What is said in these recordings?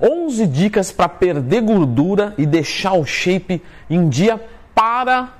11 dicas para perder gordura e deixar o shape em dia para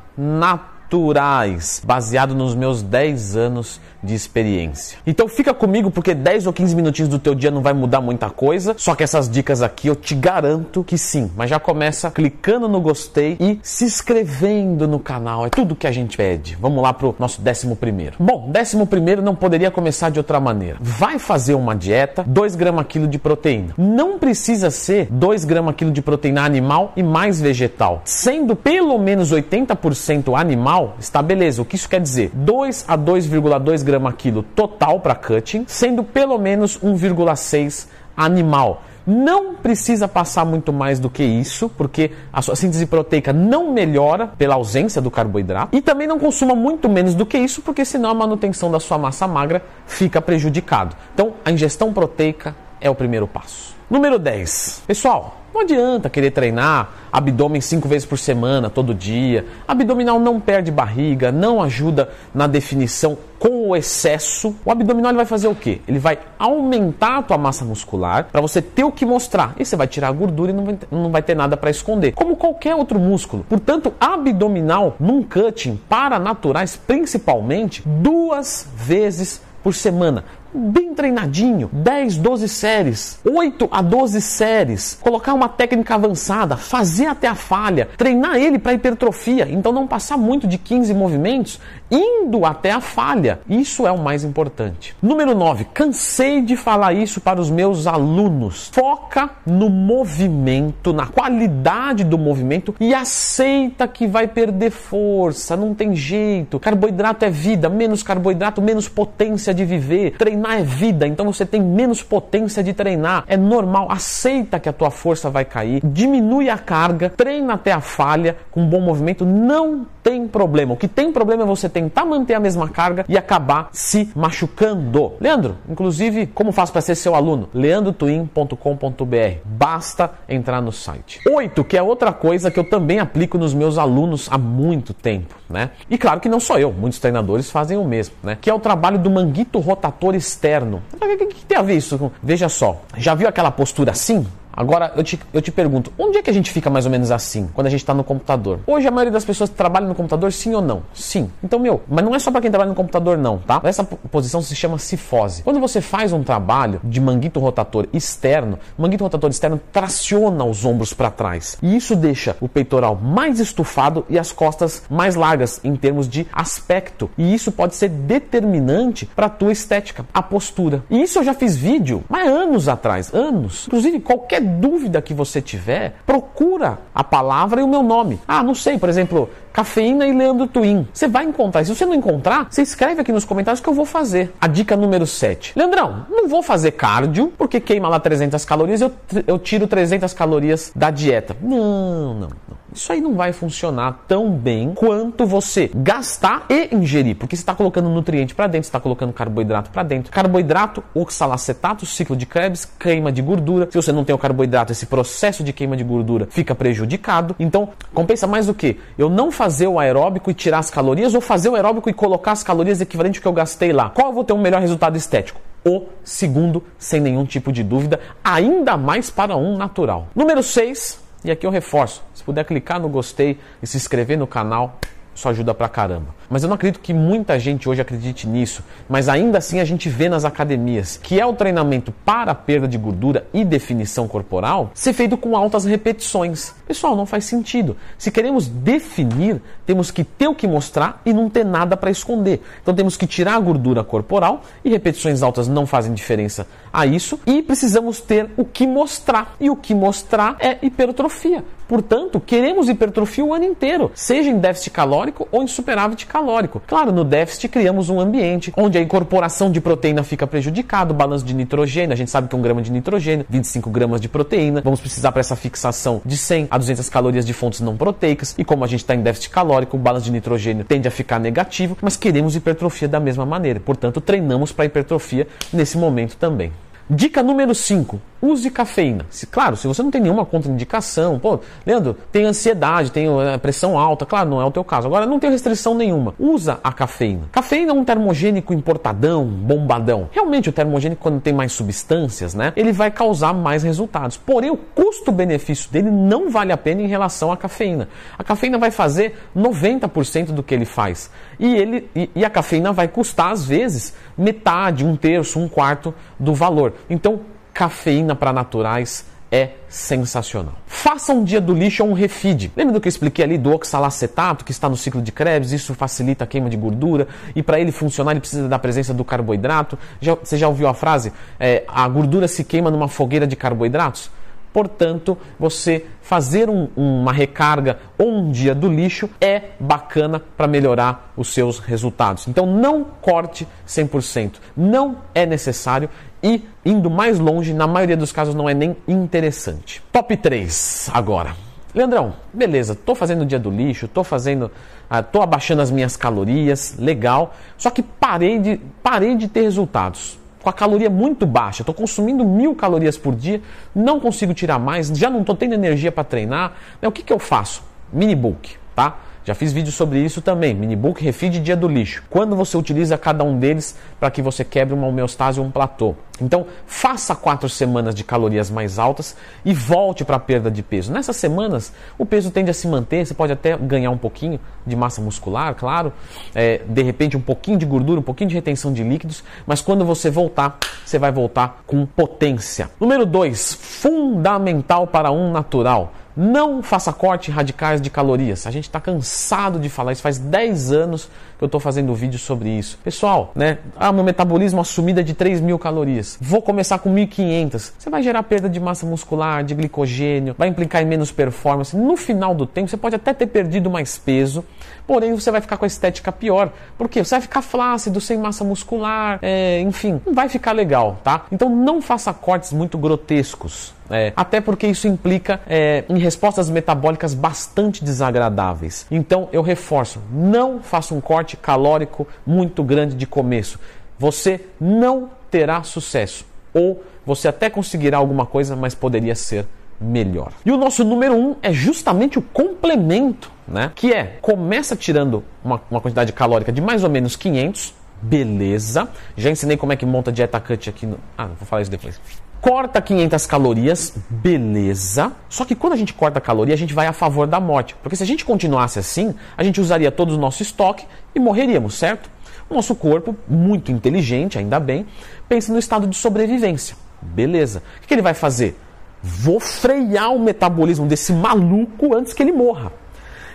naturais, baseado nos meus 10 anos de experiência. Então fica comigo porque 10 ou 15 minutinhos do teu dia não vai mudar muita coisa, só que essas dicas aqui eu te garanto que sim. Mas já começa clicando no gostei e se inscrevendo no canal. É tudo que a gente pede. Vamos lá pro nosso décimo primeiro. Bom, décimo primeiro não poderia começar de outra maneira. Vai fazer uma dieta, 2 gramas quilo de proteína. Não precisa ser 2 gramas quilo de proteína animal e mais vegetal. Sendo pelo menos 80% animal, está beleza. O que isso quer dizer? 2 a 2,2 grama quilo total para cutting, sendo pelo menos 1,6 animal. Não precisa passar muito mais do que isso, porque a sua síntese proteica não melhora pela ausência do carboidrato. E também não consuma muito menos do que isso, porque senão a manutenção da sua massa magra fica prejudicado. Então, a ingestão proteica é o primeiro passo. Número 10. Pessoal, não adianta querer treinar abdômen cinco vezes por semana, todo dia. Abdominal não perde barriga, não ajuda na definição com o excesso. O abdominal ele vai fazer o quê? Ele vai aumentar a tua massa muscular para você ter o que mostrar. E você vai tirar a gordura e não vai, não vai ter nada para esconder. Como qualquer outro músculo. Portanto, abdominal num cutting para naturais, principalmente, duas vezes por semana bem treinadinho, 10, 12 séries, 8 a 12 séries, colocar uma técnica avançada, fazer até a falha, treinar ele para hipertrofia, então não passar muito de 15 movimentos, indo até a falha. Isso é o mais importante. Número 9, cansei de falar isso para os meus alunos. Foca no movimento, na qualidade do movimento e aceita que vai perder força, não tem jeito. Carboidrato é vida, menos carboidrato, menos potência de viver. Treinar Treinar é vida, então você tem menos potência de treinar. É normal, aceita que a tua força vai cair, diminui a carga, treina até a falha com bom movimento, não tem problema. O que tem problema é você tentar manter a mesma carga e acabar se machucando. Leandro, inclusive, como faço para ser seu aluno? leandrotwin.com.br. Basta entrar no site. Oito, que é outra coisa que eu também aplico nos meus alunos há muito tempo, né? E claro que não sou eu, muitos treinadores fazem o mesmo, né? Que é o trabalho do manguito rotator externo. O que, tem a ver isso? Veja só, já viu aquela postura assim? Agora eu te, eu te pergunto, onde é que a gente fica mais ou menos assim quando a gente está no computador? Hoje a maioria das pessoas trabalha no computador, sim ou não? Sim. Então, meu, mas não é só para quem trabalha no computador, não, tá? Essa posição se chama cifose. Quando você faz um trabalho de manguito rotator externo, manguito rotator externo traciona os ombros para trás. E isso deixa o peitoral mais estufado e as costas mais largas em termos de aspecto. E isso pode ser determinante para a tua estética, a postura. E isso eu já fiz vídeo, mas anos atrás, anos. Inclusive, Qualquer dúvida que você tiver, procura a palavra e o meu nome. Ah, não sei, por exemplo, cafeína e Leandro Twin. Você vai encontrar. Se você não encontrar, você escreve aqui nos comentários que eu vou fazer. A dica número 7. Leandrão, não vou fazer cardio porque queima lá 300 calorias, eu, eu tiro 300 calorias da dieta. Não, não, não. Isso aí não vai funcionar tão bem quanto você gastar e ingerir, porque você está colocando nutriente para dentro, está colocando carboidrato para dentro. Carboidrato, oxalacetato, ciclo de Krebs, queima de gordura. Se você não tem o carboidrato, esse processo de queima de gordura fica prejudicado. Então, compensa mais do que eu não fazer o aeróbico e tirar as calorias ou fazer o aeróbico e colocar as calorias equivalente ao que eu gastei lá. Qual eu vou ter um melhor resultado estético? o segundo, sem nenhum tipo de dúvida, ainda mais para um natural. Número 6, e aqui eu reforço, se puder clicar no gostei e se inscrever no canal, isso ajuda pra caramba. Mas eu não acredito que muita gente hoje acredite nisso, mas ainda assim a gente vê nas academias que é o treinamento para perda de gordura e definição corporal ser feito com altas repetições. Pessoal, não faz sentido. Se queremos definir, temos que ter o que mostrar e não ter nada para esconder. Então temos que tirar a gordura corporal e repetições altas não fazem diferença a isso e precisamos ter o que mostrar. E o que mostrar é hipertrofia. Portanto, queremos hipertrofia o ano inteiro, seja em déficit calórico ou em superávit calórico. Claro, no déficit criamos um ambiente onde a incorporação de proteína fica prejudicada, o balanço de nitrogênio, a gente sabe que um grama de nitrogênio, 25 gramas de proteína, vamos precisar para essa fixação de 100 a 200 calorias de fontes não proteicas, e como a gente está em déficit calórico, o balanço de nitrogênio tende a ficar negativo, mas queremos hipertrofia da mesma maneira, portanto treinamos para hipertrofia nesse momento também. Dica número 5 use cafeína. Se, claro, se você não tem nenhuma contraindicação, pô, Leandro, tem ansiedade, tem uh, pressão alta, claro, não é o teu caso. Agora, não tem restrição nenhuma. Usa a cafeína. Cafeína é um termogênico importadão, bombadão. Realmente, o termogênico, quando tem mais substâncias, né, ele vai causar mais resultados. Porém, o custo-benefício dele não vale a pena em relação à cafeína. A cafeína vai fazer 90% do que ele faz. E, ele, e, e a cafeína vai custar, às vezes, metade, um terço, um quarto do valor. Então, cafeína para naturais é sensacional. Faça um dia do lixo ou um refeed. Lembra do que eu expliquei ali do oxalacetato que está no ciclo de Krebs? Isso facilita a queima de gordura e para ele funcionar ele precisa da presença do carboidrato. Já, você já ouviu a frase? É, a gordura se queima numa fogueira de carboidratos? Portanto, você fazer um, uma recarga ou um dia do lixo é bacana para melhorar os seus resultados. Então, não corte 100%. Não é necessário e, indo mais longe, na maioria dos casos não é nem interessante. Top 3 agora. Leandrão, beleza, tô fazendo o dia do lixo, tô fazendo, uh, tô abaixando as minhas calorias, legal. Só que parei de, parei de ter resultados com a caloria muito baixa, estou consumindo mil calorias por dia, não consigo tirar mais, já não estou tendo energia para treinar. Né, o que, que eu faço? Mini bulk, tá? Já fiz vídeo sobre isso também, minibook refeed dia do lixo. Quando você utiliza cada um deles para que você quebre uma homeostase ou um platô. Então, faça quatro semanas de calorias mais altas e volte para a perda de peso. Nessas semanas, o peso tende a se manter, você pode até ganhar um pouquinho de massa muscular, claro, é, de repente um pouquinho de gordura, um pouquinho de retenção de líquidos, mas quando você voltar, você vai voltar com potência. Número 2, fundamental para um natural não faça corte radicais de calorias. A gente está cansado de falar isso. Faz 10 anos eu estou fazendo vídeo sobre isso. Pessoal, né? Ah, meu metabolismo assumido é de 3 mil calorias. Vou começar com 1.500. Você vai gerar perda de massa muscular, de glicogênio, vai implicar em menos performance. No final do tempo, você pode até ter perdido mais peso, porém você vai ficar com a estética pior. Por quê? Você vai ficar flácido, sem massa muscular, é, enfim, não vai ficar legal, tá? Então não faça cortes muito grotescos. É, até porque isso implica é, em respostas metabólicas bastante desagradáveis. Então eu reforço: não faça um corte calórico muito grande de começo. Você não terá sucesso. Ou você até conseguirá alguma coisa, mas poderia ser melhor. E o nosso número um é justamente o complemento, né? Que é começa tirando uma, uma quantidade calórica de mais ou menos 500, beleza. Já ensinei como é que monta dieta cut aqui no. Ah, vou falar isso depois corta 500 calorias, beleza. Só que quando a gente corta a caloria, a gente vai a favor da morte. Porque se a gente continuasse assim, a gente usaria todo o nosso estoque e morreríamos, certo? O nosso corpo, muito inteligente, ainda bem, pensa no estado de sobrevivência. Beleza. O que ele vai fazer? Vou frear o metabolismo desse maluco antes que ele morra.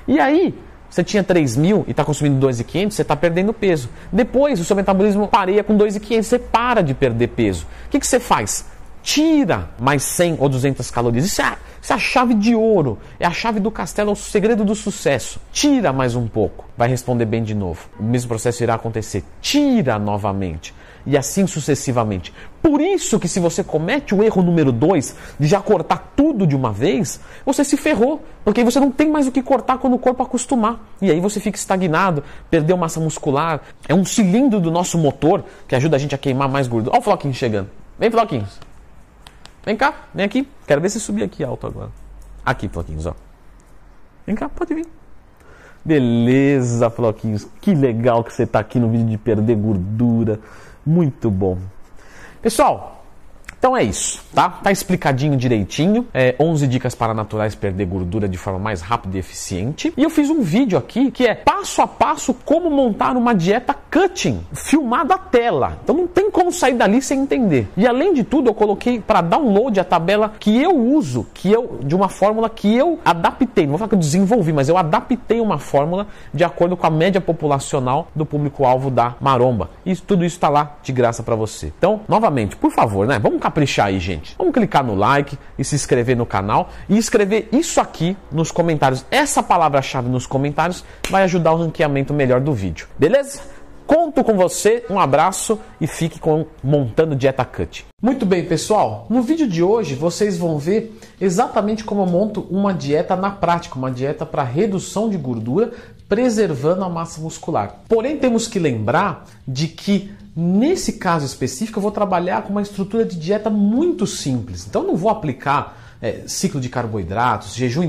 E aí, você tinha 3 mil e está consumindo 2.500, você está perdendo peso. Depois, o seu metabolismo pareia com 2.500, você para de perder peso. O que, que você faz? Tira mais 100 ou 200 calorias. Isso é, isso é a chave de ouro, é a chave do castelo, é o segredo do sucesso. Tira mais um pouco, vai responder bem de novo. O mesmo processo irá acontecer. Tira novamente. E assim sucessivamente. Por isso que se você comete o erro número 2 de já cortar tudo de uma vez, você se ferrou. Porque aí você não tem mais o que cortar quando o corpo acostumar. E aí você fica estagnado, perdeu massa muscular. É um cilindro do nosso motor que ajuda a gente a queimar mais gordura. Olha o Floquinho chegando. Vem, Floquinhos. Vem cá, vem aqui. Quero ver se subir aqui alto agora. Aqui, Floquinhos, ó. Vem cá, pode vir. Beleza, Floquinhos. Que legal que você está aqui no vídeo de perder gordura. Muito bom. Pessoal, então é isso, tá? Tá explicadinho direitinho. É, 11 dicas para naturais perder gordura de forma mais rápida e eficiente. E eu fiz um vídeo aqui que é passo a passo como montar uma dieta cutting, filmada a tela. Então não tem como sair dali sem entender. E além de tudo, eu coloquei para download a tabela que eu uso, que eu de uma fórmula que eu adaptei. Não vou falar que eu desenvolvi, mas eu adaptei uma fórmula de acordo com a média populacional do público-alvo da maromba. E tudo isso está lá de graça para você. Então, novamente, por favor, né? Vamos caprichar aí, gente. Vamos clicar no like e se inscrever no canal e escrever isso aqui nos comentários. Essa palavra-chave nos comentários vai ajudar o ranqueamento melhor do vídeo. Beleza? Conto com você, um abraço e fique com Montando Dieta Cut. Muito bem, pessoal. No vídeo de hoje vocês vão ver exatamente como eu monto uma dieta na prática, uma dieta para redução de gordura, preservando a massa muscular. Porém, temos que lembrar de que Nesse caso específico, eu vou trabalhar com uma estrutura de dieta muito simples. Então, não vou aplicar é, ciclo de carboidratos, jejum